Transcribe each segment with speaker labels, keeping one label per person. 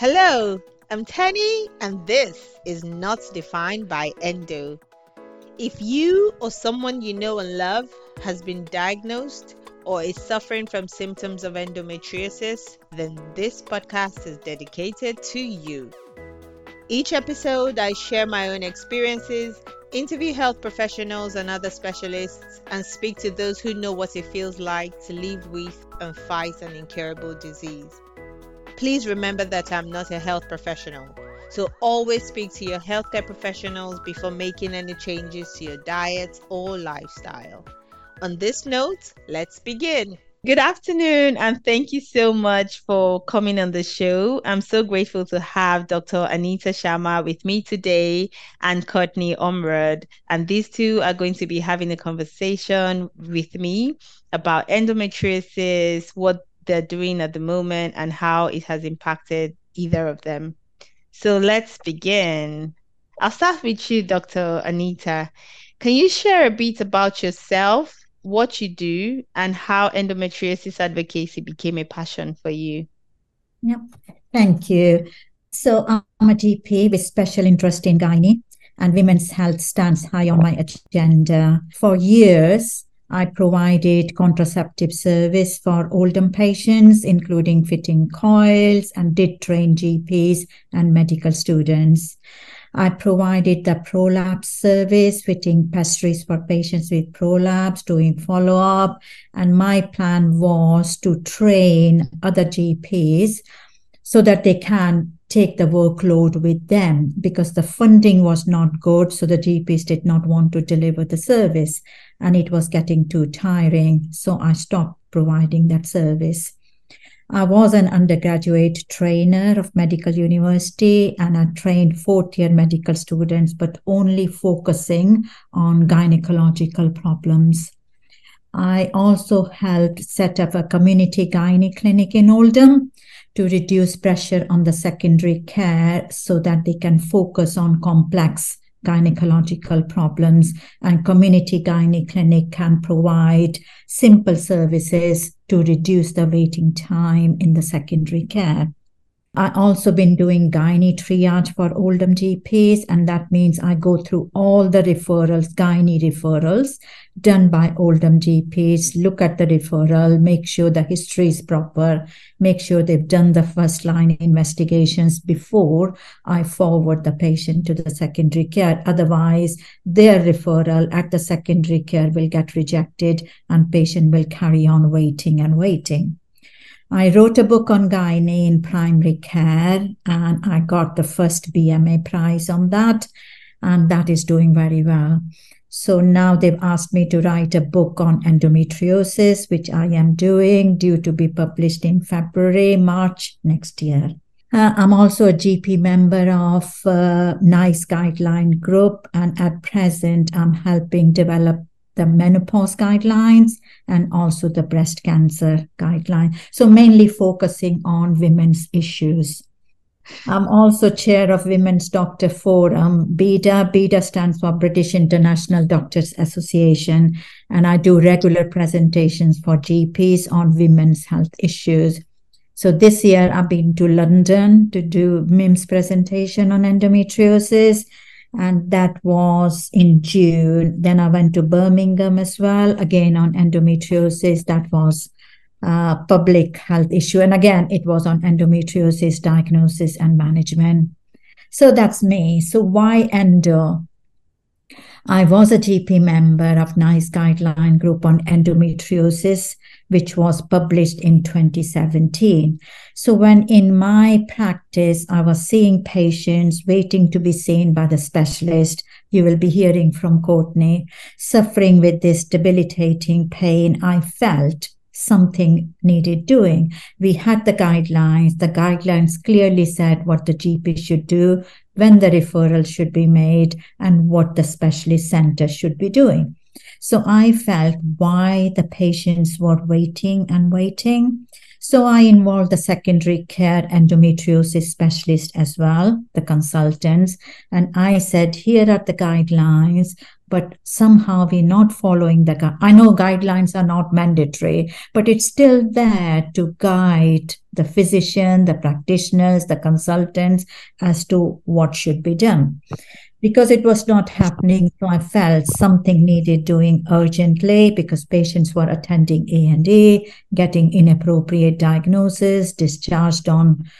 Speaker 1: Hello, I'm Tenny, and this is Not Defined by Endo. If you or someone you know and love has been diagnosed or is suffering from symptoms of endometriosis, then this podcast is dedicated to you. Each episode, I share my own experiences, interview health professionals and other specialists, and speak to those who know what it feels like to live with and fight an incurable disease. Please remember that I'm not a health professional. So always speak to your healthcare professionals before making any changes to your diet or lifestyle. On this note, let's begin. Good afternoon, and thank you so much for coming on the show. I'm so grateful to have Dr. Anita Sharma with me today and Courtney Omrod. And these two are going to be having a conversation with me about endometriosis, what they're doing at the moment and how it has impacted either of them. So let's begin. I'll start with you, Dr. Anita. Can you share a bit about yourself, what you do, and how endometriosis advocacy became a passion for you?
Speaker 2: Yep, thank you. So I'm a GP with special interest in gynae, and women's health stands high on my agenda. For years, I provided contraceptive service for Oldham patients, including fitting coils, and did train GPs and medical students. I provided the prolapse service, fitting pessaries for patients with prolapse, doing follow up. And my plan was to train other GPs so that they can take the workload with them because the funding was not good. So the GPs did not want to deliver the service and it was getting too tiring. So I stopped providing that service. I was an undergraduate trainer of medical university and I trained fourth year medical students, but only focusing on gynecological problems. I also helped set up a community gynae clinic in Oldham to reduce pressure on the secondary care so that they can focus on complex gynecological problems and community gynae clinic can provide simple services to reduce the waiting time in the secondary care. I also been doing gynae triage for Oldham GPs, and that means I go through all the referrals, gynae referrals done by Oldham GPs, look at the referral, make sure the history is proper, make sure they've done the first line investigations before I forward the patient to the secondary care. Otherwise, their referral at the secondary care will get rejected and patient will carry on waiting and waiting. I wrote a book on gynae in primary care and I got the first BMA prize on that, and that is doing very well. So now they've asked me to write a book on endometriosis, which I am doing, due to be published in February, March next year. Uh, I'm also a GP member of uh, NICE guideline group, and at present, I'm helping develop the menopause guidelines and also the breast cancer guideline. So mainly focusing on women's issues. I'm also chair of Women's Doctor Forum, BIDA. BIDA stands for British International Doctors Association, and I do regular presentations for GPs on women's health issues. So this year I've been to London to do MIMS presentation on endometriosis and that was in June. Then I went to Birmingham as well, again on endometriosis. That was a public health issue. And again, it was on endometriosis diagnosis and management. So that's me. So why endo? I was a GP member of NICE guideline group on endometriosis which was published in 2017. So, when in my practice, I was seeing patients waiting to be seen by the specialist, you will be hearing from Courtney, suffering with this debilitating pain, I felt something needed doing. We had the guidelines. The guidelines clearly said what the GP should do, when the referral should be made, and what the specialist center should be doing. So I felt why the patients were waiting and waiting. So I involved the secondary care endometriosis specialist as well, the consultants. And I said, here are the guidelines. But somehow we're not following the gu- i know guidelines are not mandatory but it's still there to guide the physician the practitioners the consultants as to what should be done. Because it was not happening so i felt something needed doing urgently because patients were attending a and e getting inappropriate diagnosis discharged on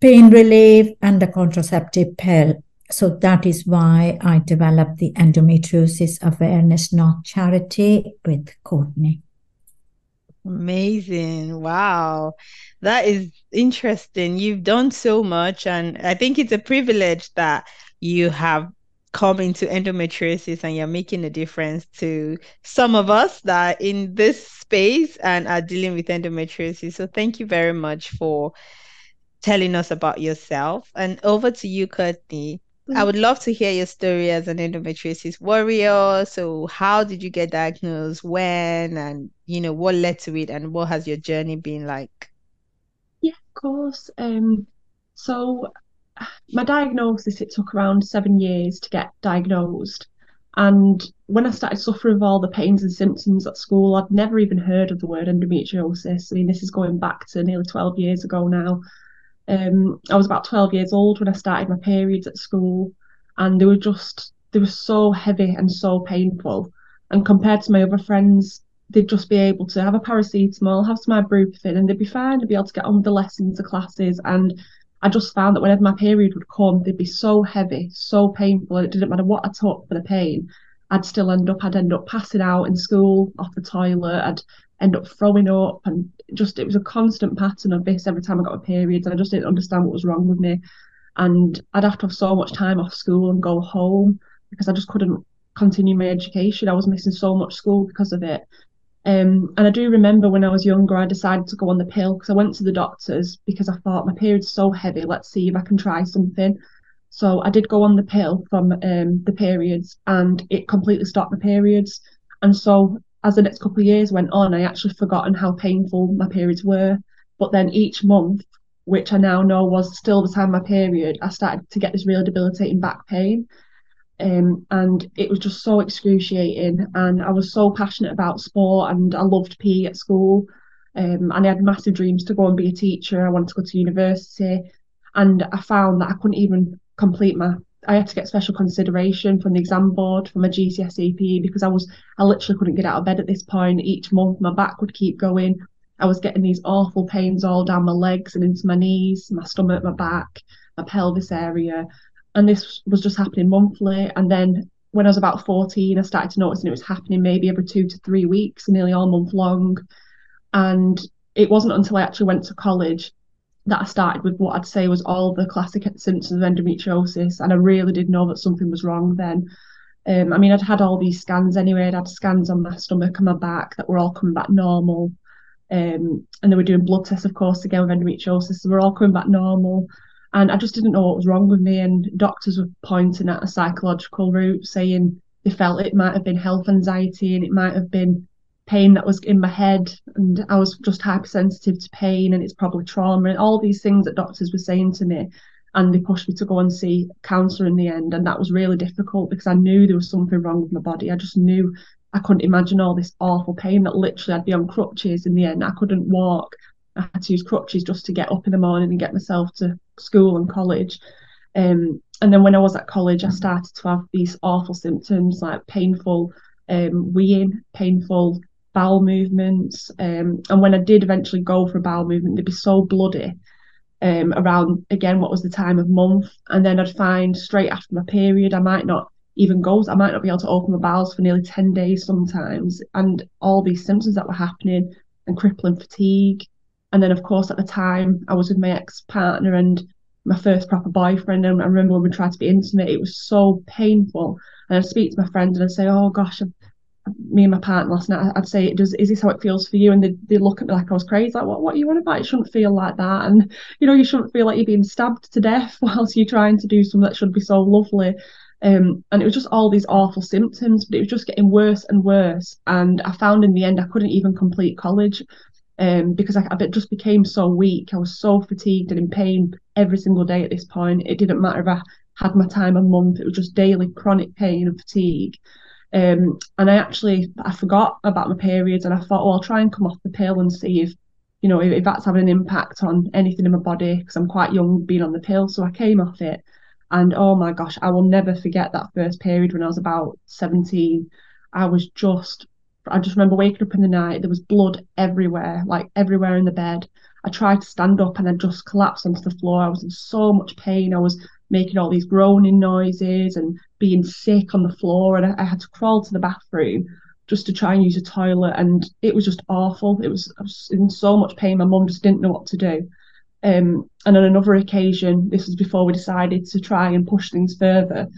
Speaker 2: pain relief and the contraceptive pill so that is why i developed the endometriosis awareness not charity with courtney
Speaker 1: Amazing. Wow. That is interesting. You've done so much, and I think it's a privilege that you have come into endometriosis and you're making a difference to some of us that are in this space and are dealing with endometriosis. So thank you very much for telling us about yourself. And over to you, Courtney. I would love to hear your story as an endometriosis warrior. So, how did you get diagnosed? When? And, you know, what led to it? And what has your journey been like?
Speaker 3: Yeah, of course. Um, so, my diagnosis, it took around seven years to get diagnosed. And when I started suffering with all the pains and symptoms at school, I'd never even heard of the word endometriosis. I mean, this is going back to nearly 12 years ago now. Um, I was about 12 years old when I started my periods at school, and they were just they were so heavy and so painful. And compared to my other friends, they'd just be able to have a paracetamol, have some ibuprofen, and they'd be fine. They'd be able to get on with the lessons, the classes. And I just found that whenever my period would come, they'd be so heavy, so painful, and it didn't matter what I took for the pain. I'd still end up, I'd end up passing out in school off the toilet. I'd end up throwing up and just it was a constant pattern of this every time I got a period and I just didn't understand what was wrong with me. And I'd have to have so much time off school and go home because I just couldn't continue my education. I was missing so much school because of it. Um, and I do remember when I was younger, I decided to go on the pill because I went to the doctors because I thought my period's so heavy. Let's see if I can try something. So I did go on the pill from um, the periods, and it completely stopped my periods. And so as the next couple of years went on, I actually forgotten how painful my periods were. But then each month, which I now know was still the time my period, I started to get this really debilitating back pain. Um, and it was just so excruciating. And I was so passionate about sport and I loved PE at school. Um, and I had massive dreams to go and be a teacher. I wanted to go to university. And I found that I couldn't even complete my I had to get special consideration from the exam board for my GCSE PE because I was I literally couldn't get out of bed at this point. Each month my back would keep going. I was getting these awful pains all down my legs and into my knees, my stomach, my back, my pelvis area. And this was just happening monthly. And then when I was about 14, I started to notice and it was happening maybe every two to three weeks, nearly all month long. And it wasn't until I actually went to college that I started with what I'd say was all the classic symptoms of endometriosis, and I really did know that something was wrong then. Um, I mean, I'd had all these scans anyway. I'd had scans on my stomach and my back that were all coming back normal. Um, and they were doing blood tests, of course, again with endometriosis. They were all coming back normal. And I just didn't know what was wrong with me. And doctors were pointing at a psychological route, saying they felt it might have been health anxiety and it might have been pain that was in my head and I was just hypersensitive to pain and it's probably trauma and all these things that doctors were saying to me and they pushed me to go and see counselor in the end and that was really difficult because I knew there was something wrong with my body. I just knew I couldn't imagine all this awful pain that literally I'd be on crutches in the end. I couldn't walk. I had to use crutches just to get up in the morning and get myself to school and college. Um, and then when I was at college I started to have these awful symptoms like painful um, weeing painful bowel movements. Um, and when I did eventually go for a bowel movement, they'd be so bloody um, around, again, what was the time of month. And then I'd find straight after my period, I might not even go, I might not be able to open my bowels for nearly 10 days sometimes. And all these symptoms that were happening and crippling fatigue. And then, of course, at the time, I was with my ex partner and my first proper boyfriend. And I remember when we tried to be intimate, it was so painful. And I'd speak to my friends and I'd say, Oh gosh, I've me and my partner last night, I'd say, "Does is this how it feels for you?" And they they look at me like I was crazy, like, "What what are you on about? It shouldn't feel like that." And you know, you shouldn't feel like you're being stabbed to death whilst you're trying to do something that should be so lovely. Um, and it was just all these awful symptoms, but it was just getting worse and worse. And I found in the end I couldn't even complete college um, because I, I just became so weak. I was so fatigued and in pain every single day at this point. It didn't matter if I had my time a month; it was just daily chronic pain and fatigue. Um, and I actually I forgot about my periods, and I thought, well, I'll try and come off the pill and see if you know if, if that's having an impact on anything in my body because I'm quite young being on the pill. So I came off it, and oh my gosh, I will never forget that first period when I was about 17. I was just I just remember waking up in the night. There was blood everywhere, like everywhere in the bed. I tried to stand up and I just collapsed onto the floor. I was in so much pain. I was making all these groaning noises and being sick on the floor. And I, I had to crawl to the bathroom just to try and use a toilet. And it was just awful. It was, was in so much pain. My mum just didn't know what to do. Um, and on another occasion, this was before we decided to try and push things further.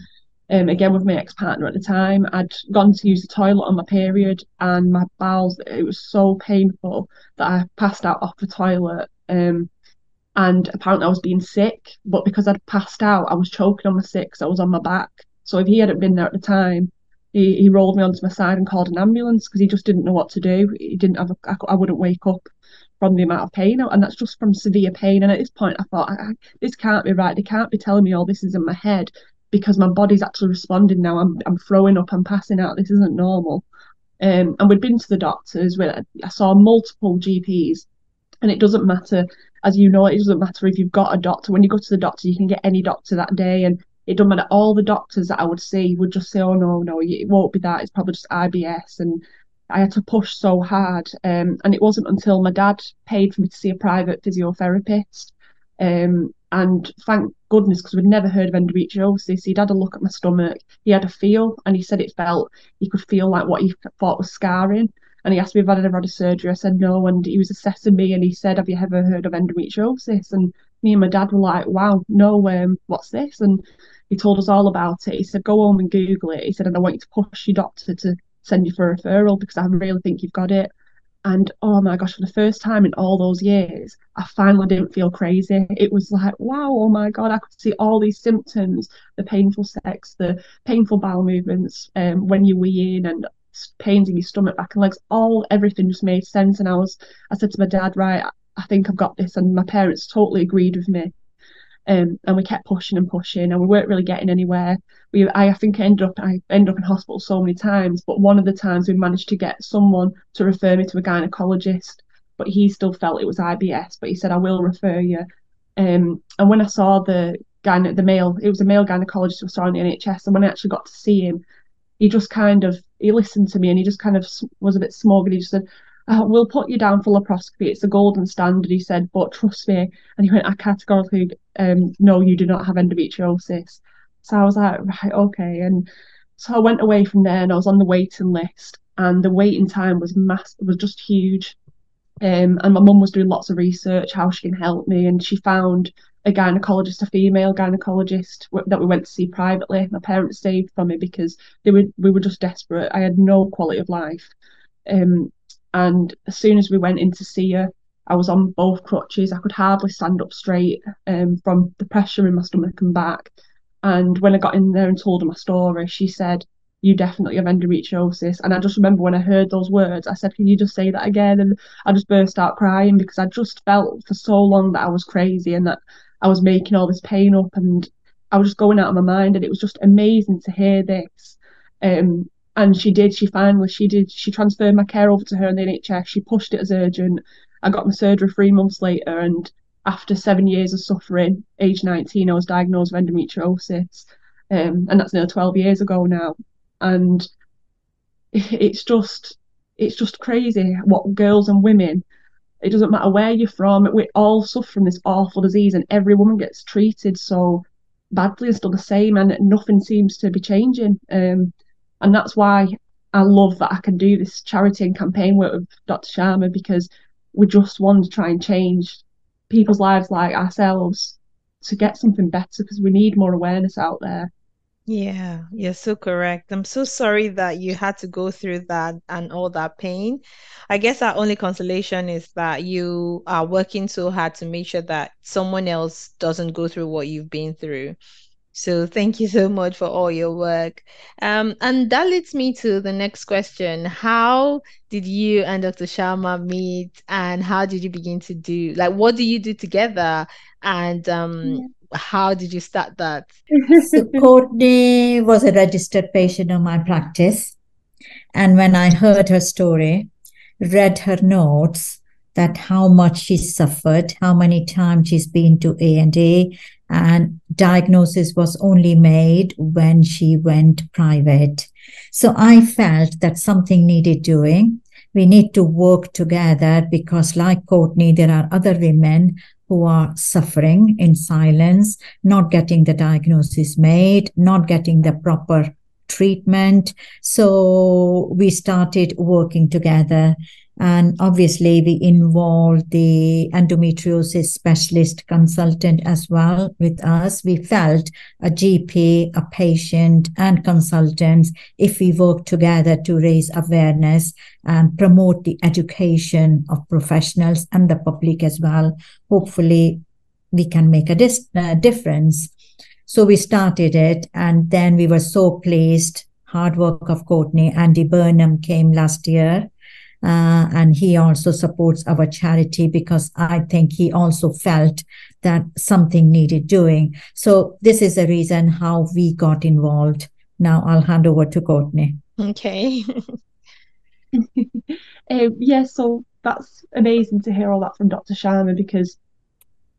Speaker 3: Um, again with my ex-partner at the time, I'd gone to use the toilet on my period, and my bowels. It was so painful that I passed out off the toilet. Um, and apparently I was being sick, but because I'd passed out, I was choking on my sick, I was on my back. So if he hadn't been there at the time, he, he rolled me onto my side and called an ambulance because he just didn't know what to do. He didn't have a, I, wouldn't wake up from the amount of pain, and that's just from severe pain. And at this point, I thought, I, this can't be right. They can't be telling me all this is in my head because my body's actually responding now. I'm I'm throwing up. I'm passing out. This isn't normal. Um, and we'd been to the doctors. Where I saw multiple GPs, and it doesn't matter as you know, it doesn't matter if you've got a doctor. When you go to the doctor, you can get any doctor that day, and it doesn't matter. All the doctors that I would see would just say, "Oh no, no, it won't be that. It's probably just IBS." And I had to push so hard, um, and it wasn't until my dad paid for me to see a private physiotherapist. Um, and thank goodness, because we'd never heard of endometriosis. He'd had a look at my stomach, he had a feel, and he said it felt he could feel like what he thought was scarring. And he asked me if I'd ever had a surgery. I said no. And he was assessing me and he said, Have you ever heard of endometriosis? And me and my dad were like, Wow, no, um, what's this? And he told us all about it. He said, Go home and Google it. He said, And I want you to push your doctor to send you for a referral because I really think you've got it. And oh my gosh, for the first time in all those years, I finally didn't feel crazy. It was like, wow, oh my God, I could see all these symptoms the painful sex, the painful bowel movements um, when you wee in, and pains in your stomach, back and legs, all everything just made sense. And I was, I said to my dad, right, I think I've got this, and my parents totally agreed with me. Um, and we kept pushing and pushing, and we weren't really getting anywhere. We, I, think, I ended up, I ended up in hospital so many times, but one of the times we managed to get someone to refer me to a gynecologist, but he still felt it was IBS, but he said I will refer you. Um, and when I saw the gyne, the male, it was a male gynecologist who saw in the NHS, and when I actually got to see him, he just kind of he listened to me and he just kind of was a bit smug and he just said oh, we'll put you down for laparoscopy. It's the golden standard he said but trust me. And he went i categorically um no you do not have endometriosis. So i was like right okay. And so i went away from there and i was on the waiting list and the waiting time was mass was just huge. Um, and my mum was doing lots of research how she can help me. And she found a gynecologist, a female gynecologist that we went to see privately. My parents stayed for me because they were we were just desperate. I had no quality of life. Um, and as soon as we went in to see her, I was on both crutches. I could hardly stand up straight um, from the pressure in my stomach and back. And when I got in there and told her my story, she said, you definitely have endometriosis. And I just remember when I heard those words, I said, Can you just say that again? And I just burst out crying because I just felt for so long that I was crazy and that I was making all this pain up and I was just going out of my mind. And it was just amazing to hear this. Um, and she did, she finally, she did, she transferred my care over to her in the NHS. She pushed it as urgent. I got my surgery three months later. And after seven years of suffering, age 19, I was diagnosed with endometriosis. Um, and that's nearly 12 years ago now and it's just it's just crazy what girls and women it doesn't matter where you're from we all suffer from this awful disease and every woman gets treated so badly and still the same and nothing seems to be changing um, and that's why I love that I can do this charity and campaign work with Dr. Sharma because we just want to try and change people's lives like ourselves to get something better because we need more awareness out there
Speaker 1: yeah, you're so correct. I'm so sorry that you had to go through that and all that pain. I guess our only consolation is that you are working so hard to make sure that someone else doesn't go through what you've been through. So thank you so much for all your work. Um, and that leads me to the next question. How did you and Dr. Sharma meet and how did you begin to do like what do you do together? And um how did you start that?
Speaker 2: so Courtney was a registered patient of my practice. And when I heard her story, read her notes, that how much she suffered, how many times she's been to A and A, and diagnosis was only made when she went private. So I felt that something needed doing. We need to work together because, like Courtney, there are other women who are suffering in silence, not getting the diagnosis made, not getting the proper treatment. So we started working together. And obviously, we involved the endometriosis specialist consultant as well with us. We felt a GP, a patient, and consultants, if we work together to raise awareness and promote the education of professionals and the public as well, hopefully, we can make a dis- uh, difference. So we started it, and then we were so pleased. Hard work of Courtney. Andy Burnham came last year uh, and he also supports our charity because I think he also felt that something needed doing. So this is the reason how we got involved. Now I'll hand over to Courtney.
Speaker 1: Okay.
Speaker 3: um, yeah, so that's amazing to hear all that from Dr. Sharma because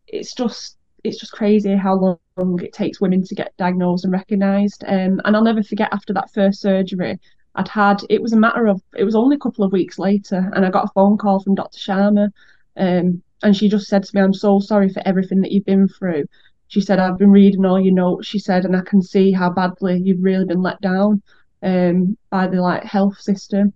Speaker 3: it's just it's just crazy how long it takes women to get diagnosed and recognised. Um, and I'll never forget after that first surgery, I'd had it was a matter of it was only a couple of weeks later, and I got a phone call from Dr. Sharma, um, and she just said to me, "I'm so sorry for everything that you've been through." She said, "I've been reading all your notes." She said, "and I can see how badly you've really been let down um, by the like health system."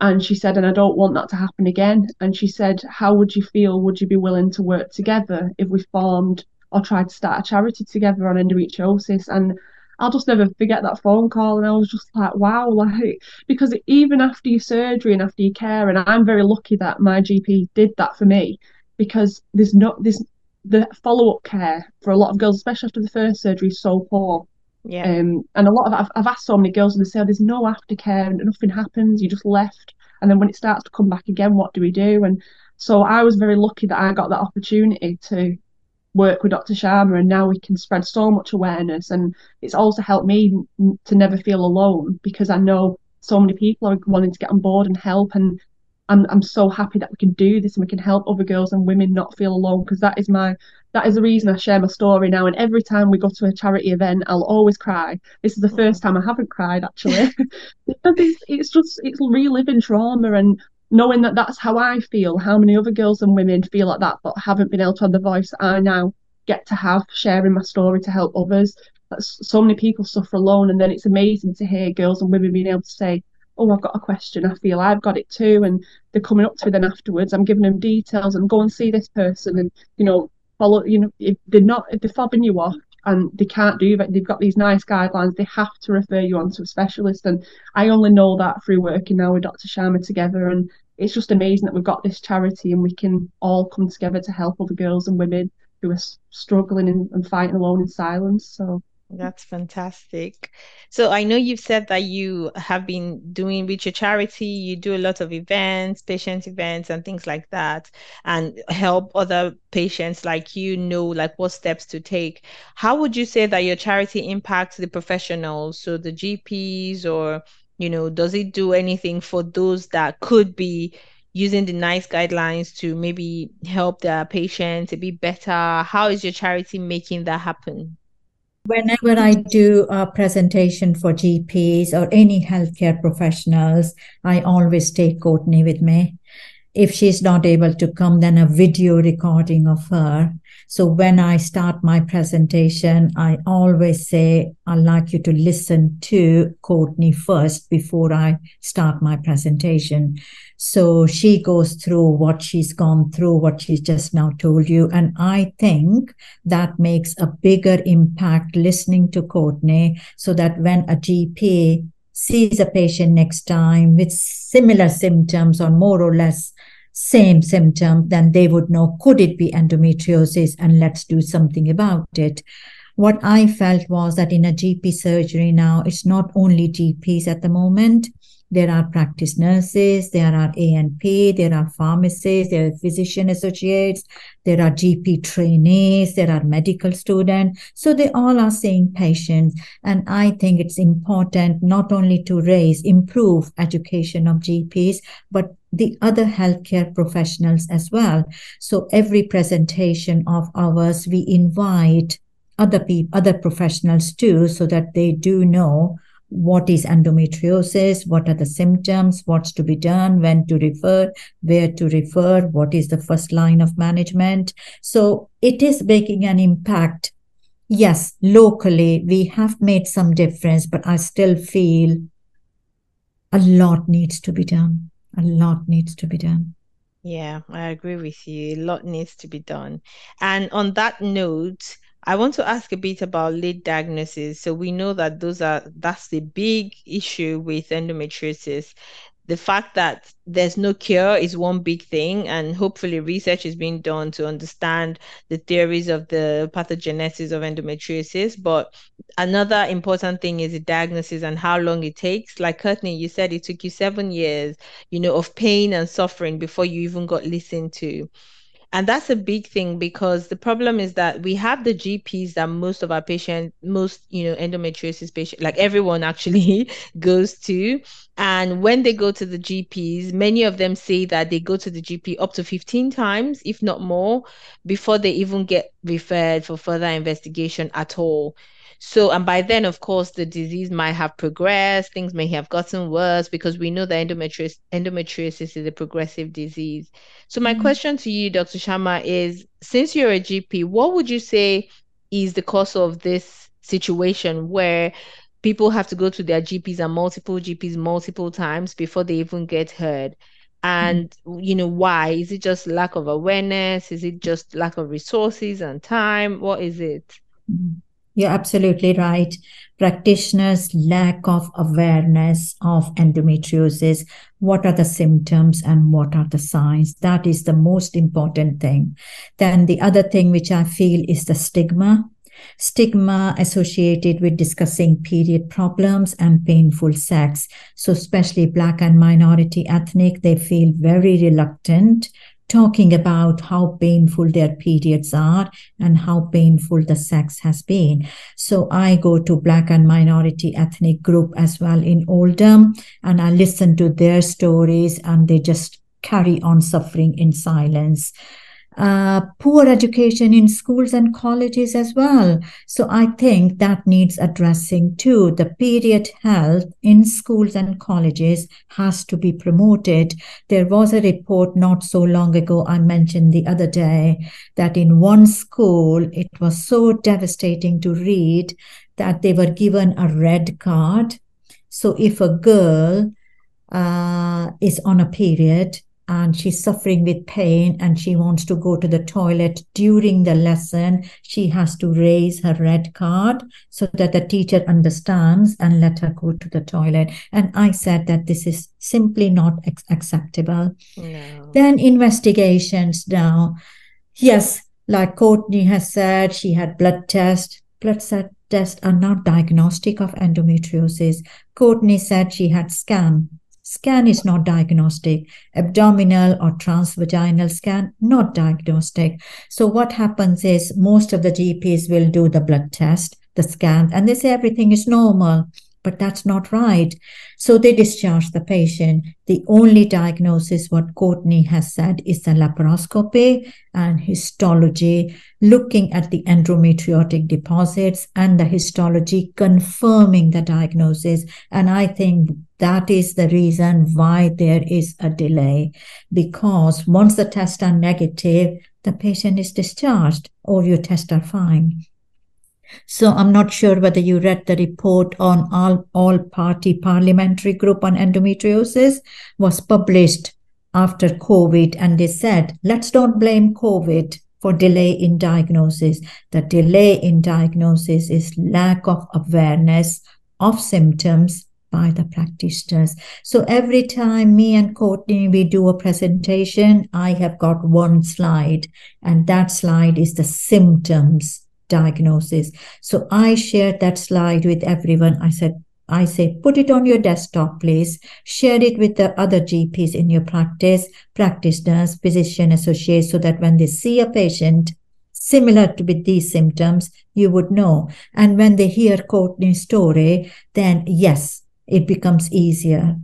Speaker 3: And she said, "And I don't want that to happen again." And she said, "How would you feel? Would you be willing to work together if we formed or tried to start a charity together on endometriosis?" And I'll just never forget that phone call. And I was just like, wow, like, because even after your surgery and after your care, and I'm very lucky that my GP did that for me because there's not, this the follow up care for a lot of girls, especially after the first surgery, is so poor.
Speaker 1: Yeah.
Speaker 3: Um, and a lot of, I've, I've asked so many girls and they say, oh, there's no aftercare and nothing happens. You just left. And then when it starts to come back again, what do we do? And so I was very lucky that I got that opportunity to work with Dr. Sharma, and now we can spread so much awareness. And it's also helped me to never feel alone because I know so many people are wanting to get on board and help. And I'm I'm so happy that we can do this and we can help other girls and women not feel alone because that is my that is the reason I share my story now. And every time we go to a charity event, I'll always cry. This is the mm-hmm. first time I haven't cried actually. it's, it's just it's reliving trauma and knowing that that's how I feel, how many other girls and women feel like that, but haven't been able to have the voice I now get to have, sharing my story to help others. That's, so many people suffer alone, and then it's amazing to hear girls and women being able to say, "Oh, I've got a question. I feel I've got it too," and they're coming up to me then afterwards. I'm giving them details and go and see this person, and you know, follow. You know, if they're not, if they're fobbing you off, and they can't do that. They've got these NICE guidelines. They have to refer you on to a specialist. And I only know that through working now with Dr. Sharma together. And it's just amazing that we've got this charity and we can all come together to help other girls and women who are struggling and, and fighting alone in silence. So
Speaker 1: that's fantastic. So I know you've said that you have been doing with your charity, you do a lot of events, patient events and things like that, and help other patients like you know like what steps to take. How would you say that your charity impacts the professionals, so the GPs or you know, does it do anything for those that could be using the NICE guidelines to maybe help their patients to be better? How is your charity making that happen?
Speaker 2: Whenever I do a presentation for GPs or any healthcare professionals, I always take Courtney with me. If she's not able to come, then a video recording of her. So when I start my presentation, I always say, I'd like you to listen to Courtney first before I start my presentation. So she goes through what she's gone through, what she's just now told you. And I think that makes a bigger impact listening to Courtney so that when a GP sees a patient next time with similar symptoms or more or less same symptom, then they would know could it be endometriosis and let's do something about it. What I felt was that in a GP surgery now, it's not only GPs at the moment. There are practice nurses, there are ANP, there are pharmacists, there are physician associates, there are GP trainees, there are medical students. So they all are seeing patients. And I think it's important not only to raise, improve education of GPs, but the other healthcare professionals as well. So every presentation of ours, we invite other people, other professionals too, so that they do know what is endometriosis, what are the symptoms, what's to be done, when to refer, where to refer, what is the first line of management. So it is making an impact. Yes, locally, we have made some difference, but I still feel a lot needs to be done. A lot needs to be done.
Speaker 1: Yeah, I agree with you. A lot needs to be done. And on that note, I want to ask a bit about late diagnosis. So we know that those are that's the big issue with endometriosis. The fact that there's no cure is one big thing, and hopefully research is being done to understand the theories of the pathogenesis of endometriosis. But another important thing is the diagnosis and how long it takes. Like Courtney, you said it took you seven years, you know, of pain and suffering before you even got listened to. And that's a big thing because the problem is that we have the GPs that most of our patients, most, you know, endometriosis patients, like everyone actually goes to. And when they go to the GPs, many of them say that they go to the GP up to 15 times, if not more, before they even get referred for further investigation at all. So, and by then, of course, the disease might have progressed, things may have gotten worse because we know that endometriosis, endometriosis is a progressive disease. So, my mm-hmm. question to you, Dr. Sharma, is since you're a GP, what would you say is the cause of this situation where people have to go to their GPs and multiple GPs multiple times before they even get heard? and mm. you know why is it just lack of awareness is it just lack of resources and time what is it
Speaker 2: mm. You're absolutely right. Practitioners' lack of awareness of endometriosis. What are the symptoms and what are the signs? That is the most important thing. Then the other thing which I feel is the stigma. Stigma associated with discussing period problems and painful sex. So, especially Black and minority ethnic, they feel very reluctant talking about how painful their periods are and how painful the sex has been. So I go to Black and minority ethnic group as well in Oldham and I listen to their stories and they just carry on suffering in silence uh, poor education in schools and colleges as well. So I think that needs addressing too. The period health in schools and colleges has to be promoted. There was a report not so long ago, I mentioned the other day, that in one school, it was so devastating to read that they were given a red card. So if a girl uh, is on a period, and she's suffering with pain and she wants to go to the toilet during the lesson, she has to raise her red card so that the teacher understands and let her go to the toilet. And I said that this is simply not ex- acceptable. No. Then investigations now. Yes, like Courtney has said, she had blood tests. Blood tests are not diagnostic of endometriosis. Courtney said she had scan Scan is not diagnostic. Abdominal or transvaginal scan, not diagnostic. So what happens is most of the GPs will do the blood test, the scan, and they say everything is normal but that's not right. So they discharge the patient. The only diagnosis, what Courtney has said, is the laparoscopy and histology, looking at the endometriotic deposits and the histology confirming the diagnosis. And I think that is the reason why there is a delay because once the tests are negative, the patient is discharged or your tests are fine. So I'm not sure whether you read the report on all, all party parliamentary group on endometriosis was published after COVID. And they said, let's not blame COVID for delay in diagnosis. The delay in diagnosis is lack of awareness of symptoms by the practitioners. So every time me and Courtney we do a presentation, I have got one slide, and that slide is the symptoms diagnosis. So I shared that slide with everyone. I said, I say, put it on your desktop, please. Share it with the other GPs in your practice, nurse, physician associates, so that when they see a patient similar to with these symptoms, you would know. And when they hear Courtney's story, then yes, it becomes easier.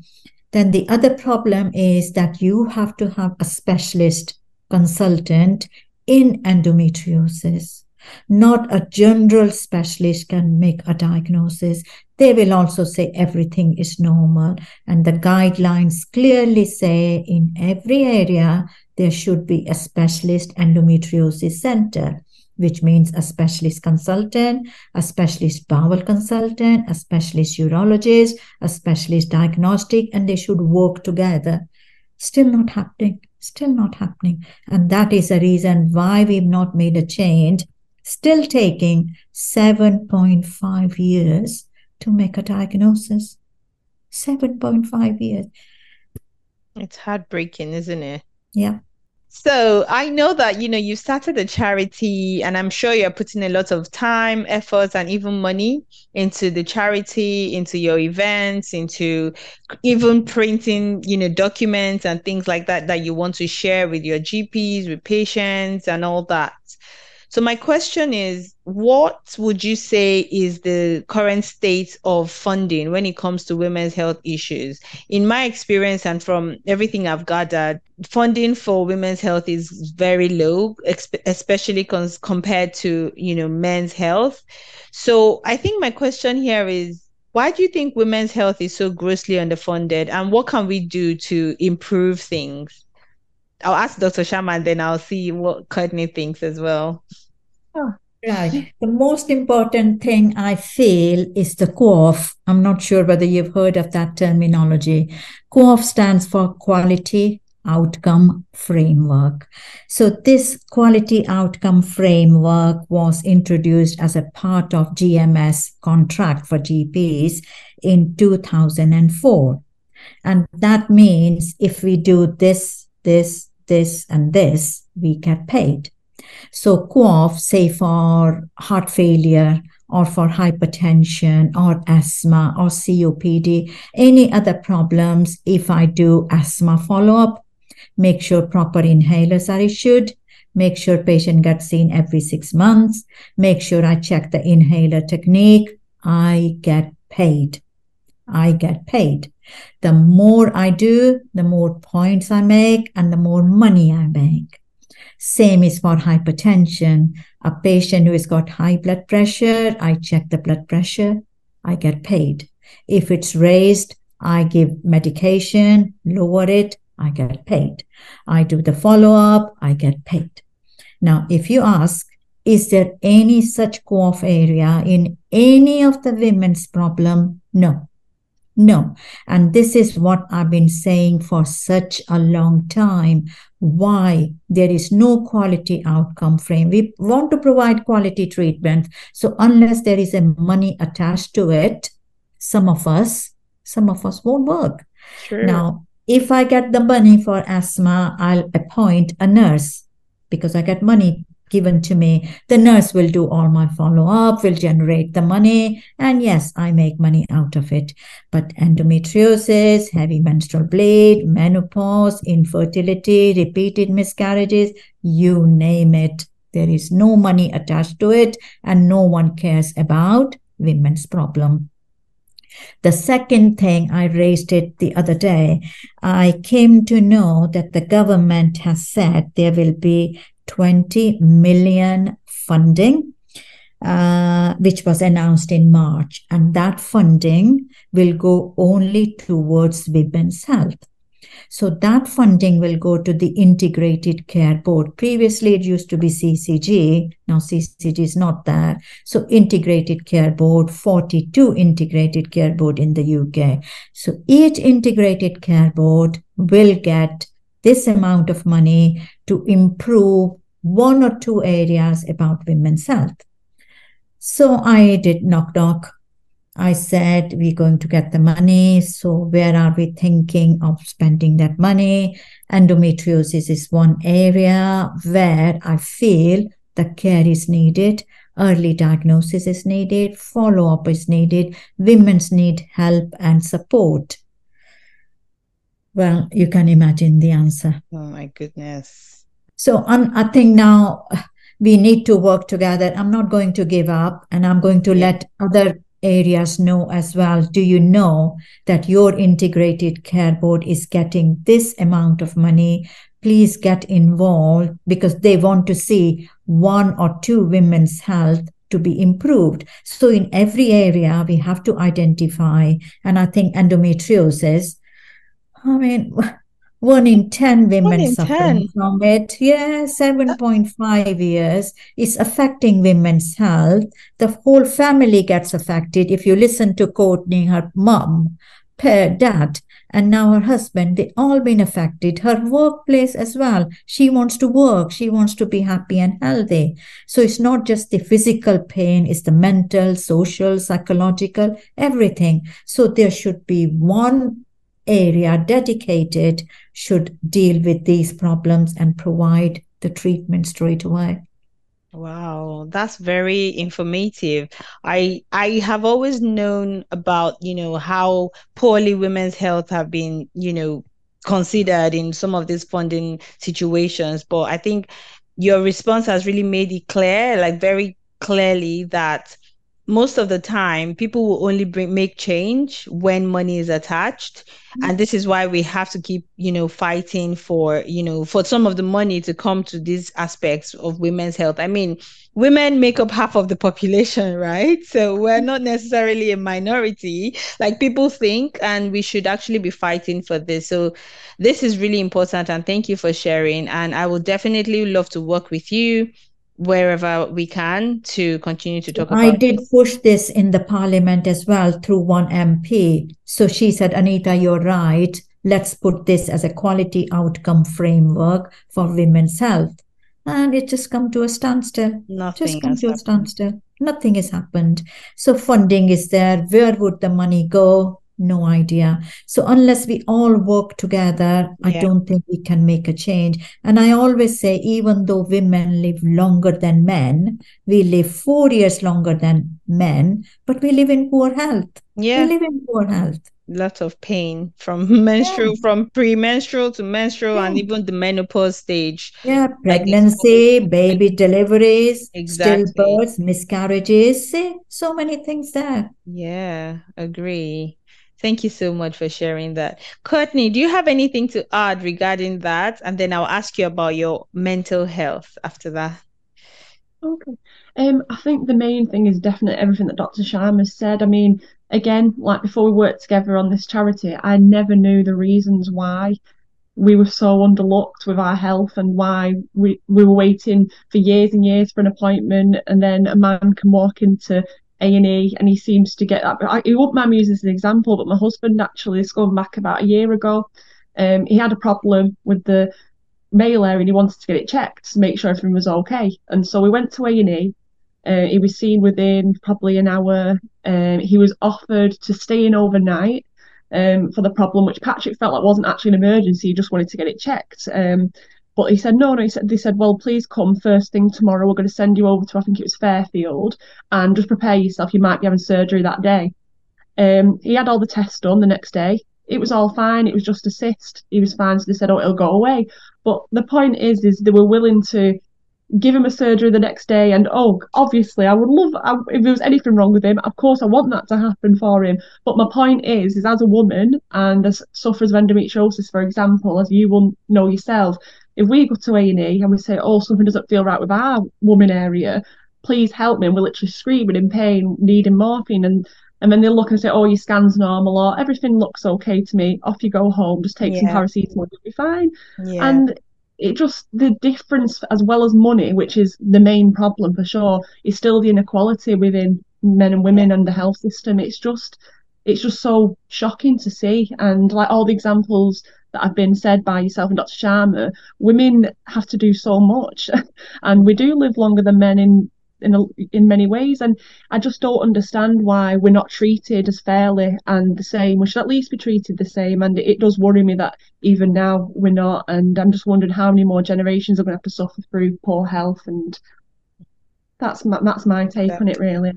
Speaker 2: Then the other problem is that you have to have a specialist consultant in endometriosis. Not a general specialist can make a diagnosis. They will also say everything is normal. And the guidelines clearly say in every area there should be a specialist endometriosis center, which means a specialist consultant, a specialist bowel consultant, a specialist urologist, a specialist diagnostic, and they should work together. Still not happening, still not happening. And that is the reason why we've not made a change. Still taking 7.5 years to make a diagnosis. 7.5 years.
Speaker 1: It's heartbreaking, isn't it?
Speaker 2: Yeah.
Speaker 1: So I know that you know you started a charity, and I'm sure you're putting a lot of time, efforts, and even money into the charity, into your events, into even printing, you know, documents and things like that that you want to share with your GPs, with patients, and all that. So my question is, what would you say is the current state of funding when it comes to women's health issues? In my experience and from everything I've gathered, funding for women's health is very low, especially cons- compared to, you know, men's health. So I think my question here is why do you think women's health is so grossly underfunded and what can we do to improve things? I'll ask Dr. Sharma, and then I'll see what Courtney thinks as well.
Speaker 2: Oh, right. The most important thing I feel is the QOF. I'm not sure whether you've heard of that terminology. QOF stands for Quality Outcome Framework. So, this Quality Outcome Framework was introduced as a part of GMS contract for GPs in 2004. And that means if we do this, this, this, and this, we get paid. So QOF, say for heart failure or for hypertension or asthma or COPD, any other problems, if I do asthma follow-up, make sure proper inhalers are issued, make sure patient gets seen every six months, make sure I check the inhaler technique, I get paid. I get paid. The more I do, the more points I make and the more money I make. Same is for hypertension. A patient who has got high blood pressure, I check the blood pressure, I get paid. If it's raised, I give medication, lower it, I get paid. I do the follow up, I get paid. Now, if you ask, is there any such QOF area in any of the women's problem? No. No. And this is what I've been saying for such a long time. Why there is no quality outcome frame. We want to provide quality treatment. So unless there is a money attached to it, some of us, some of us won't work. Sure. Now, if I get the money for asthma, I'll appoint a nurse because I get money given to me. The nurse will do all my follow up, will generate the money, and yes, I make money out of it. But endometriosis, heavy menstrual bleed, menopause, infertility, repeated miscarriages, you name it. There is no money attached to it, and no one cares about women's problem. The second thing I raised it the other day, I came to know that the government has said there will be 20 million funding, uh, which was announced in March. And that funding will go only towards women's health. So that funding will go to the Integrated Care Board. Previously, it used to be CCG. Now CCG is not there. So Integrated Care Board, 42 Integrated Care Board in the UK. So each Integrated Care Board will get this amount of money to improve one or two areas about women's health. So I did knock knock. I said, we're going to get the money. So where are we thinking of spending that money? Endometriosis is one area where I feel the care is needed. early diagnosis is needed, follow up is needed, women's need help and support. Well, you can imagine the answer.
Speaker 1: Oh my goodness.
Speaker 2: So um, I think now we need to work together. I'm not going to give up and I'm going to let other areas know as well. Do you know that your integrated care board is getting this amount of money? Please get involved because they want to see one or two women's health to be improved. So in every area, we have to identify, and I think endometriosis I mean, one in 10 women in suffering 10. from it. Yeah, 7.5 years is affecting women's health. The whole family gets affected. If you listen to Courtney, her mom, her dad, and now her husband, they all been affected. Her workplace as well. She wants to work. She wants to be happy and healthy. So it's not just the physical pain, it's the mental, social, psychological, everything. So there should be one area dedicated should deal with these problems and provide the treatment straight away.
Speaker 1: Wow, that's very informative. I I have always known about, you know, how poorly women's health have been, you know, considered in some of these funding situations, but I think your response has really made it clear, like very clearly that most of the time people will only bring make change when money is attached. Mm-hmm. and this is why we have to keep you know fighting for you know for some of the money to come to these aspects of women's health. I mean women make up half of the population right? So we're not necessarily a minority. Like people think and we should actually be fighting for this. So this is really important and thank you for sharing. And i would definitely love to work with you wherever we can to continue to talk about
Speaker 2: I did this. push this in the parliament as well through one MP. So she said, Anita, you're right. Let's put this as a quality outcome framework for women's health. And it just come to a standstill.
Speaker 1: Nothing
Speaker 2: just come
Speaker 1: to happened.
Speaker 2: a standstill. Nothing has happened. So funding is there. Where would the money go? No idea. So unless we all work together, yeah. I don't think we can make a change. And I always say, even though women live longer than men, we live four years longer than men, but we live in poor health.
Speaker 1: Yeah.
Speaker 2: We live in poor health.
Speaker 1: Lots of pain from menstrual, yeah. from premenstrual to menstrual, yeah. and even the menopause stage.
Speaker 2: Yeah, pregnancy, like baby deliveries, exactly. stillbirths, miscarriages. See, so many things there.
Speaker 1: Yeah, agree. Thank you so much for sharing that. Courtney, do you have anything to add regarding that? And then I'll ask you about your mental health after that.
Speaker 3: Okay. Um, I think the main thing is definitely everything that Dr. Sharma has said. I mean, again, like before we worked together on this charity, I never knew the reasons why we were so underlooked with our health and why we, we were waiting for years and years for an appointment and then a man can walk into a&E and he seems to get that. I, he won't mind me using as an example, but my husband actually is going back about a year ago. Um, he had a problem with the male area and he wanted to get it checked to make sure everything was okay. And so we went to A&E. Uh, he was seen within probably an hour. Um, he was offered to stay in overnight um, for the problem, which Patrick felt like wasn't actually an emergency. He just wanted to get it checked. Um, but he said, no, no. He said, they said, well, please come first thing tomorrow. We're going to send you over to, I think it was Fairfield, and just prepare yourself. You might be having surgery that day. Um, he had all the tests done the next day. It was all fine. It was just a cyst. He was fine. So they said, oh, it'll go away. But the point is, is they were willing to give him a surgery the next day. And oh, obviously, I would love I, if there was anything wrong with him. Of course, I want that to happen for him. But my point is, is as a woman and as suffers of endometriosis, for example, as you will know yourself, if we go to A&E and we say, oh, something doesn't feel right with our woman area, please help me. And we're literally screaming in pain, needing morphine. And and then they look and say, oh, your scan's normal or everything looks okay to me. Off you go home. Just take yeah. some paracetamol. You'll be fine. Yeah. And it just, the difference as well as money, which is the main problem for sure, is still the inequality within men and women and the health system. It's just, it's just so shocking to see. And like all the examples that have been said by yourself and Dr. Sharma, women have to do so much, and we do live longer than men in in a, in many ways. And I just don't understand why we're not treated as fairly and the same. We should at least be treated the same. And it does worry me that even now we're not. And I'm just wondering how many more generations are going to have to suffer through poor health and that's my, that's my take on it really.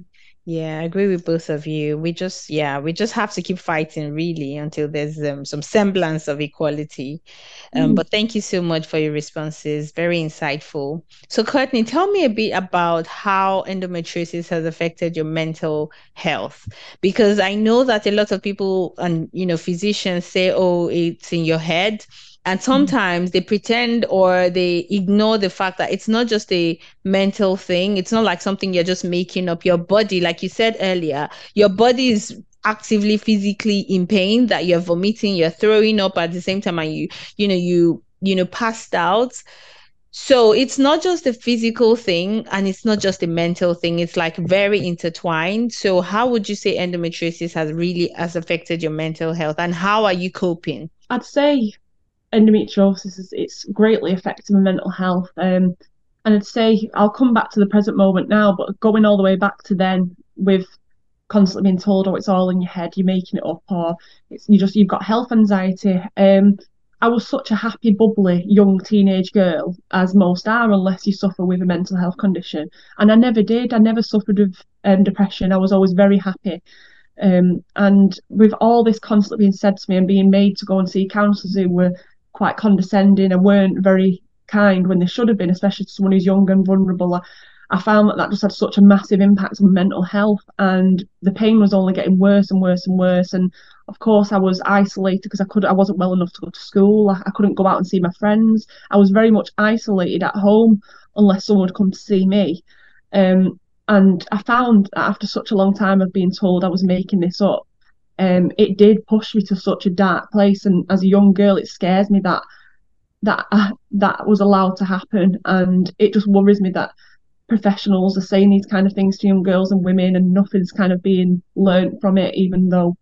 Speaker 1: Yeah, I agree with both of you. We just, yeah, we just have to keep fighting really until there's um, some semblance of equality. Um, mm. But thank you so much for your responses. Very insightful. So, Courtney, tell me a bit about how endometriosis has affected your mental health, because I know that a lot of people and you know physicians say, "Oh, it's in your head." And sometimes they pretend or they ignore the fact that it's not just a mental thing. It's not like something you're just making up. Your body, like you said earlier, your body is actively physically in pain that you're vomiting, you're throwing up at the same time, and you, you know, you, you know, passed out. So it's not just a physical thing and it's not just a mental thing. It's like very intertwined. So how would you say endometriosis has really has affected your mental health and how are you coping?
Speaker 3: I'd say endometriosis is it's greatly affecting my mental health. Um, and I'd say I'll come back to the present moment now, but going all the way back to then with constantly being told, oh, it's all in your head, you're making it up, or it's you just you've got health anxiety. Um, I was such a happy, bubbly young teenage girl, as most are, unless you suffer with a mental health condition. And I never did. I never suffered with um, depression. I was always very happy. Um, and with all this constantly being said to me and being made to go and see counsellors who were quite condescending and weren't very kind when they should have been, especially to someone who's young and vulnerable. I, I found that that just had such a massive impact on mental health, and the pain was only getting worse and worse and worse. And of course, I was isolated because I could I wasn't well enough to go to school. I, I couldn't go out and see my friends. I was very much isolated at home unless someone would come to see me. Um, and I found that after such a long time of being told I was making this up, um, it did push me to such a dark place. And as a young girl, it scares me that that uh, that was allowed to happen, and it just worries me that professionals are saying these kind of things to young girls and women, and nothing's kind of being learned from it, even though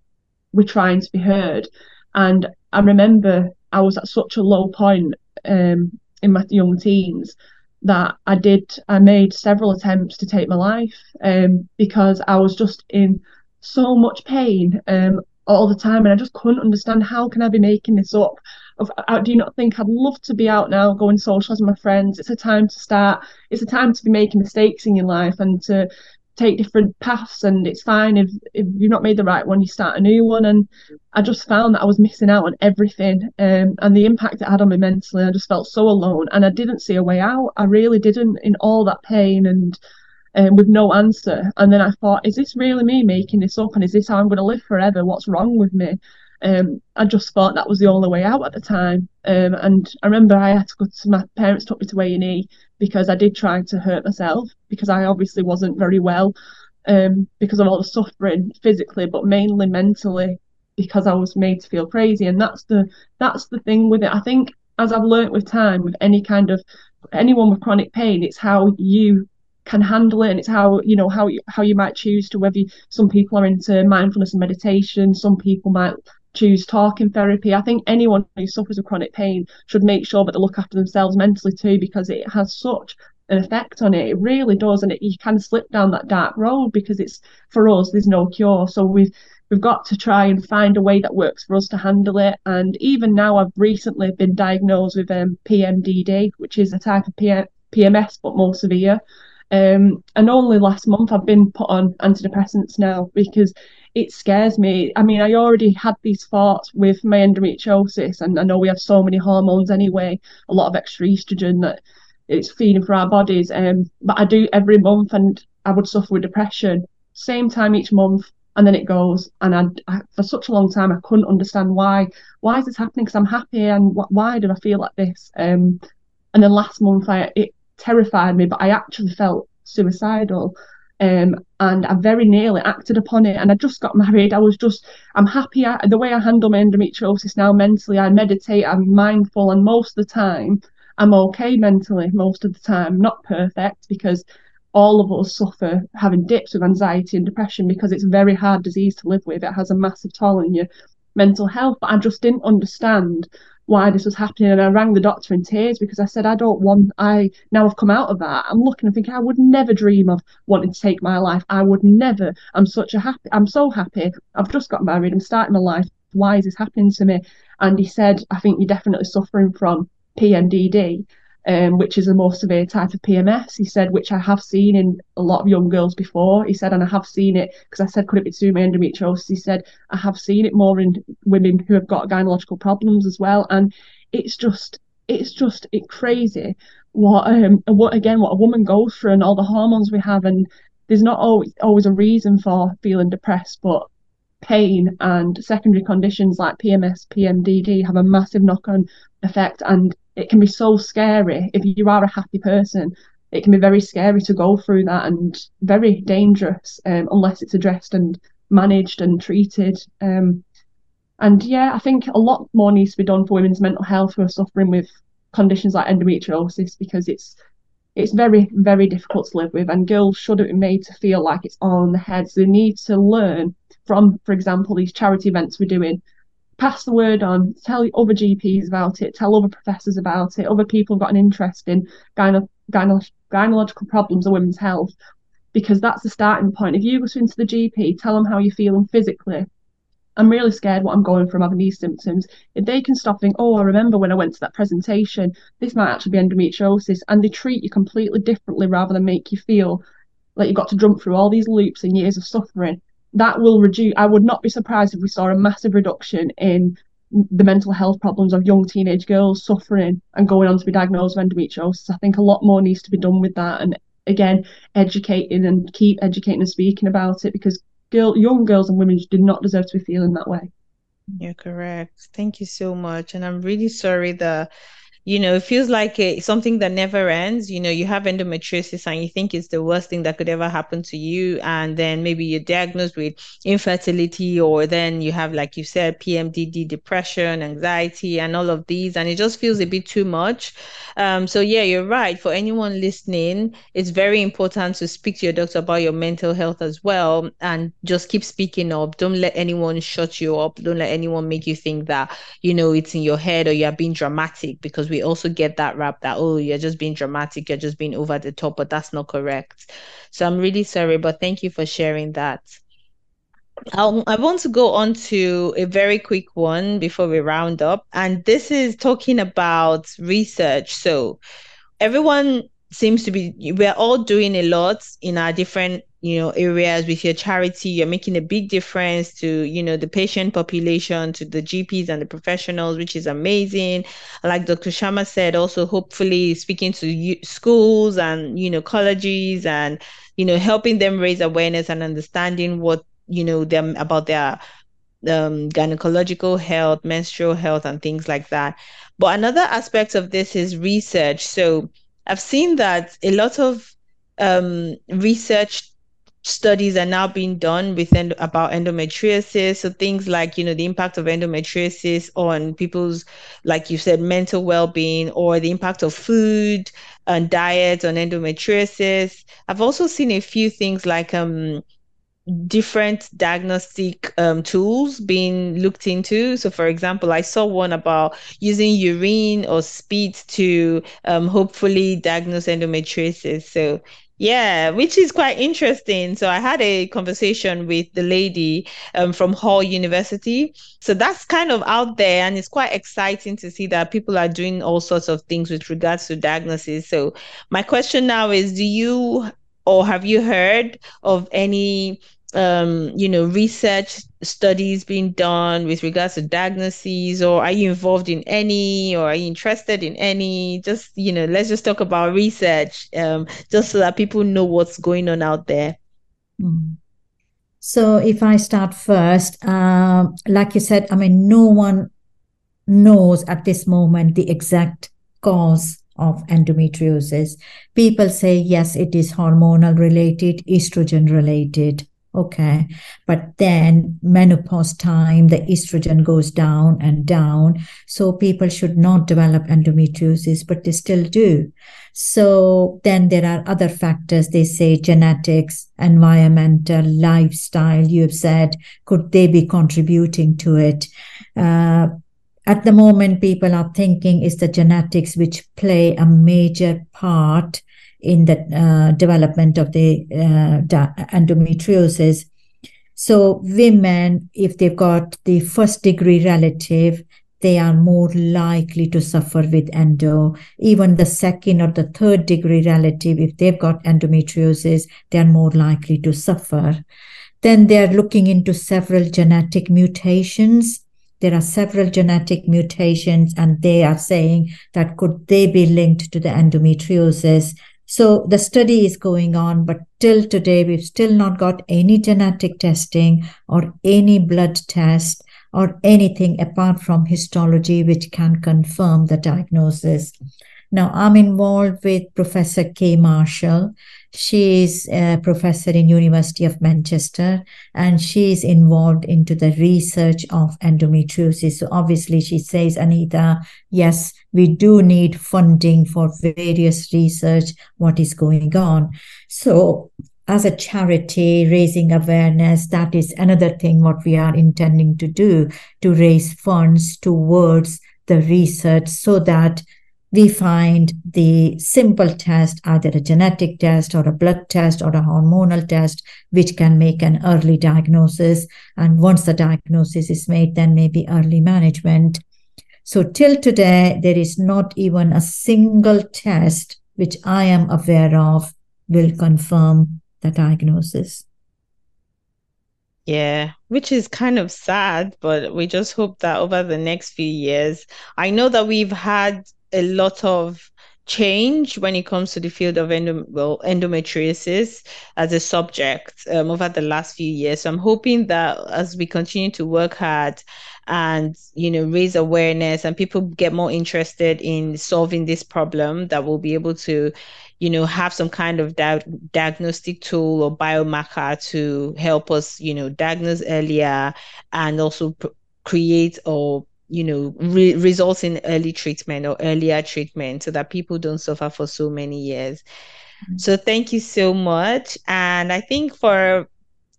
Speaker 3: we're trying to be heard. And I remember I was at such a low point um, in my young teens that I did I made several attempts to take my life um, because I was just in so much pain um, all the time, and I just couldn't understand how can I be making this up. Of, uh, do not think I'd love to be out now, going socialise with my friends? It's a time to start. It's a time to be making mistakes in your life and to take different paths. And it's fine if if you've not made the right one, you start a new one. And I just found that I was missing out on everything, um, and the impact it had on me mentally. I just felt so alone, and I didn't see a way out. I really didn't in all that pain and um, with no answer. And then I thought, is this really me making this up? And is this how I'm going to live forever? What's wrong with me? Um, I just thought that was the only way out at the time. Um, and I remember I had to go to my parents took me to A&E because I did try to hurt myself because I obviously wasn't very well um, because of all the suffering physically, but mainly mentally because I was made to feel crazy. And that's the that's the thing with it. I think as I've learnt with time, with any kind of anyone with chronic pain, it's how you can handle it and it's how you know how you, how you might choose to whether you, some people are into mindfulness and meditation some people might choose talking therapy. I think anyone who suffers with chronic pain should make sure that they look after themselves mentally too because it has such an effect on it. It really does and it, you can slip down that dark road because it's for us there's no cure. So we've we've got to try and find a way that works for us to handle it. And even now i've recently been diagnosed with um, pmdd which is a type of pms but more severe um, and only last month I've been put on antidepressants now because it scares me. I mean, I already had these thoughts with my endometriosis, and I know we have so many hormones anyway, a lot of extra estrogen that it's feeding for our bodies. Um, but I do every month, and I would suffer with depression. Same time each month, and then it goes. And I, I for such a long time, I couldn't understand why. Why is this happening? Because I'm happy, and wh- why do I feel like this? Um, and then last month, I it terrified me, but I actually felt suicidal. Um, and I very nearly acted upon it. And I just got married. I was just, I'm happy. I, the way I handle my endometriosis now mentally, I meditate, I'm mindful, and most of the time, I'm okay mentally. Most of the time, not perfect because all of us suffer having dips with anxiety and depression because it's a very hard disease to live with. It has a massive toll on your mental health. But I just didn't understand why this was happening and I rang the doctor in tears because I said I don't want I now I've come out of that. I'm looking and thinking I would never dream of wanting to take my life. I would never. I'm such a happy I'm so happy. I've just got married. I'm starting my life. Why is this happening to me? And he said I think you're definitely suffering from PMDD um, which is a more severe type of PMS. He said, which I have seen in a lot of young girls before. He said, and I have seen it because I said, could it be with endometriosis? He said, I have seen it more in women who have got gynecological problems as well. And it's just, it's just it crazy what um what again what a woman goes through and all the hormones we have and there's not always always a reason for feeling depressed, but pain and secondary conditions like PMS, PMDD have a massive knock-on effect and it can be so scary. If you are a happy person it can be very scary to go through that and very dangerous um, unless it's addressed and managed and treated. Um, and yeah i think a lot more needs to be done for women's mental health who are suffering with conditions like endometriosis because it's it's very very difficult to live with and girls shouldn't be made to feel like it's all in the head so they need to learn from for example these charity events we're doing pass the word on, tell other GPs about it, tell other professors about it, other people have got an interest in gyne- gyne- gynecological problems or women's health, because that's the starting point. If you go into the GP, tell them how you're feeling physically. I'm really scared what I'm going from having these symptoms. If they can stop thinking, oh, I remember when I went to that presentation, this might actually be endometriosis, and they treat you completely differently rather than make you feel like you've got to jump through all these loops and years of suffering that will reduce. I would not be surprised if we saw a massive reduction in the mental health problems of young teenage girls suffering and going on to be diagnosed with endometriosis. I think a lot more needs to be done with that, and again, educating and keep educating and speaking about it because girl, young girls and women do not deserve to be feeling that way.
Speaker 1: You're correct. Thank you so much, and I'm really sorry that you know, it feels like something that never ends. You know, you have endometriosis and you think it's the worst thing that could ever happen to you. And then maybe you're diagnosed with infertility, or then you have, like you said, PMDD, depression, anxiety, and all of these. And it just feels a bit too much. Um, so, yeah, you're right. For anyone listening, it's very important to speak to your doctor about your mental health as well and just keep speaking up. Don't let anyone shut you up. Don't let anyone make you think that, you know, it's in your head or you're being dramatic because we we also get that rap that oh you're just being dramatic you're just being over the top but that's not correct so i'm really sorry but thank you for sharing that I'll, I want to go on to a very quick one before we round up. And this is talking about research. So, everyone seems to be, we're all doing a lot in our different you know areas with your charity you're making a big difference to you know the patient population to the gps and the professionals which is amazing. Like dr sharma said also hopefully speaking to schools and you know colleges and you know helping them raise awareness and understanding what you know them about their um, gynecological health menstrual health and things like that. But another aspect of this is research. So i've seen that a lot of um, research studies are now being done with end- about endometriosis so things like you know the impact of endometriosis on people's like you said mental well-being or the impact of food and diet on endometriosis i've also seen a few things like um different diagnostic um, tools being looked into. So, for example, I saw one about using urine or spit to um, hopefully diagnose endometriosis. So, yeah, which is quite interesting. So I had a conversation with the lady um, from Hull University. So that's kind of out there, and it's quite exciting to see that people are doing all sorts of things with regards to diagnosis. So my question now is: Do you or have you heard of any um, you know, research studies being done with regards to diagnoses, or are you involved in any, or are you interested in any? Just, you know, let's just talk about research, um, just so that people know what's going on out there.
Speaker 2: Mm. So, if I start first, uh, like you said, I mean, no one knows at this moment the exact cause of endometriosis. People say, yes, it is hormonal related, estrogen related. Okay. But then menopause time, the estrogen goes down and down. So people should not develop endometriosis, but they still do. So then there are other factors. They say genetics, environmental, lifestyle. You have said, could they be contributing to it? Uh, at the moment, people are thinking is the genetics which play a major part in the uh, development of the uh, endometriosis. So women, if they've got the first degree relative, they are more likely to suffer with endo. Even the second or the third degree relative, if they've got endometriosis, they are more likely to suffer. Then they are looking into several genetic mutations. There are several genetic mutations, and they are saying that could they be linked to the endometriosis? So the study is going on, but till today, we've still not got any genetic testing or any blood test or anything apart from histology which can confirm the diagnosis. Now, I'm involved with Professor Kay Marshall. She is a professor in University of Manchester, and she is involved into the research of endometriosis. So obviously, she says, Anita, yes, we do need funding for various research. What is going on? So as a charity raising awareness that is another thing what we are intending to do to raise funds towards the research so that we find the simple test either a genetic test or a blood test or a hormonal test which can make an early diagnosis and once the diagnosis is made then maybe early management so till today there is not even a single test which i am aware of will confirm the diagnosis.
Speaker 1: Yeah, which is kind of sad, but we just hope that over the next few years, I know that we've had a lot of change when it comes to the field of endo- well, endometriosis as a subject um, over the last few years. So I'm hoping that as we continue to work hard and you know raise awareness and people get more interested in solving this problem, that we'll be able to you know have some kind of di- diagnostic tool or biomarker to help us you know diagnose earlier and also pr- create or you know re- results in early treatment or earlier treatment so that people don't suffer for so many years mm-hmm. so thank you so much and i think for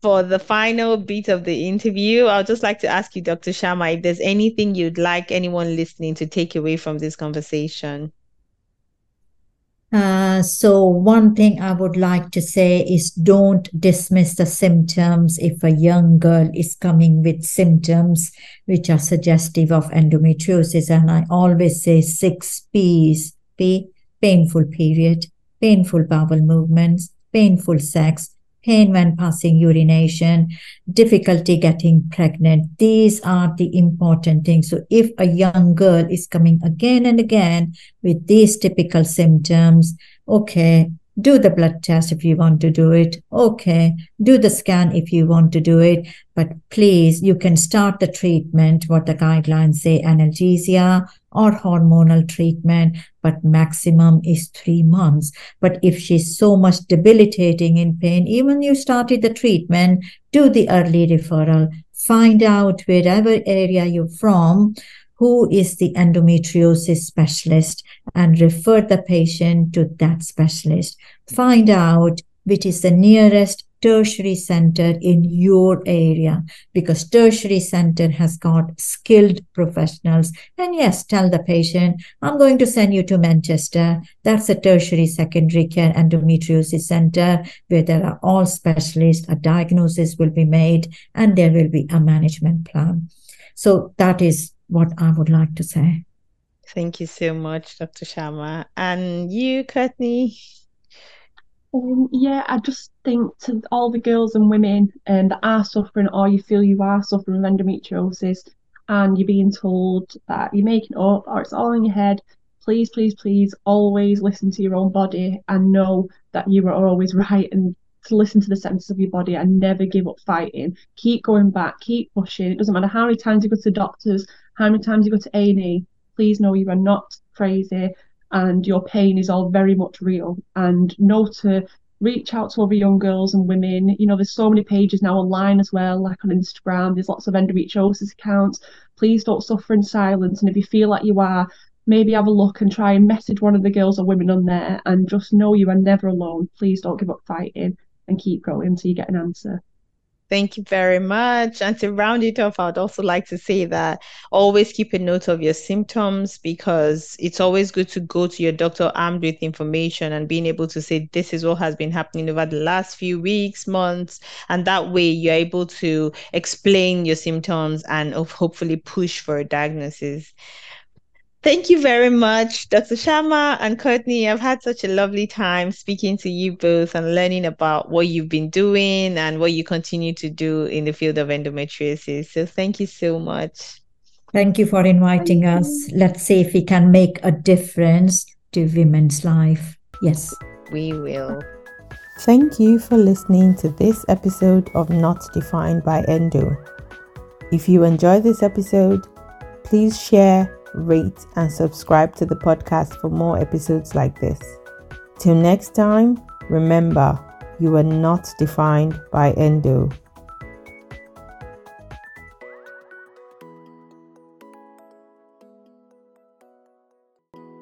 Speaker 1: for the final bit of the interview i'd just like to ask you dr sharma if there's anything you'd like anyone listening to take away from this conversation
Speaker 2: uh, so one thing I would like to say is don't dismiss the symptoms if a young girl is coming with symptoms which are suggestive of endometriosis. And I always say six P's, P, painful period, painful bowel movements, painful sex, pain when passing urination, difficulty getting pregnant. These are the important things. So if a young girl is coming again and again with these typical symptoms, okay, do the blood test if you want to do it. Okay. Do the scan if you want to do it. But please, you can start the treatment, what the guidelines say, analgesia or hormonal treatment, but maximum is three months. But if she's so much debilitating in pain, even you started the treatment, do the early referral. Find out wherever area you're from, who is the endometriosis specialist and refer the patient to that specialist. Find out which is the nearest tertiary center in your area because tertiary center has got skilled professionals. And yes tell the patient i'm going to send you to manchester. That's a tertiary secondary care endometriosis center where there are all specialists. A diagnosis will be made and there will be a management plan. So that is what I would like to say.
Speaker 1: Thank you so much, Dr. Sharma. And you, Courtney?
Speaker 3: Um, yeah, I just think to all the girls and women um, that are suffering or you feel you are suffering with endometriosis and you're being told that you're making up or it's all in your head, please, please, please always listen to your own body and know that you are always right and to listen to the senses of your body and never give up fighting. Keep going back, keep pushing. It doesn't matter how many times you go to doctors, how many times you go to A&E, please know you are not crazy and your pain is all very much real. And know to reach out to other young girls and women. You know, there's so many pages now online as well, like on Instagram. There's lots of endometriosis accounts. Please don't suffer in silence. And if you feel like you are, maybe have a look and try and message one of the girls or women on there and just know you are never alone. Please don't give up fighting and keep going until you get an answer.
Speaker 1: Thank you very much. And to round it off, I'd also like to say that always keep a note of your symptoms because it's always good to go to your doctor armed with information and being able to say, this is what has been happening over the last few weeks, months. And that way you're able to explain your symptoms and hopefully push for a diagnosis. Thank you very much, Dr. Sharma and Courtney. I've had such a lovely time speaking to you both and learning about what you've been doing and what you continue to do in the field of endometriosis. So thank you so much.
Speaker 2: Thank you for inviting thank us. Let's see if we can make a difference to women's life. Yes.
Speaker 1: We will.
Speaker 4: Thank you for listening to this episode of Not Defined by Endo. If you enjoy this episode, please share rate, and subscribe to the podcast for more episodes like this. Till next time, remember, you are not defined by endo.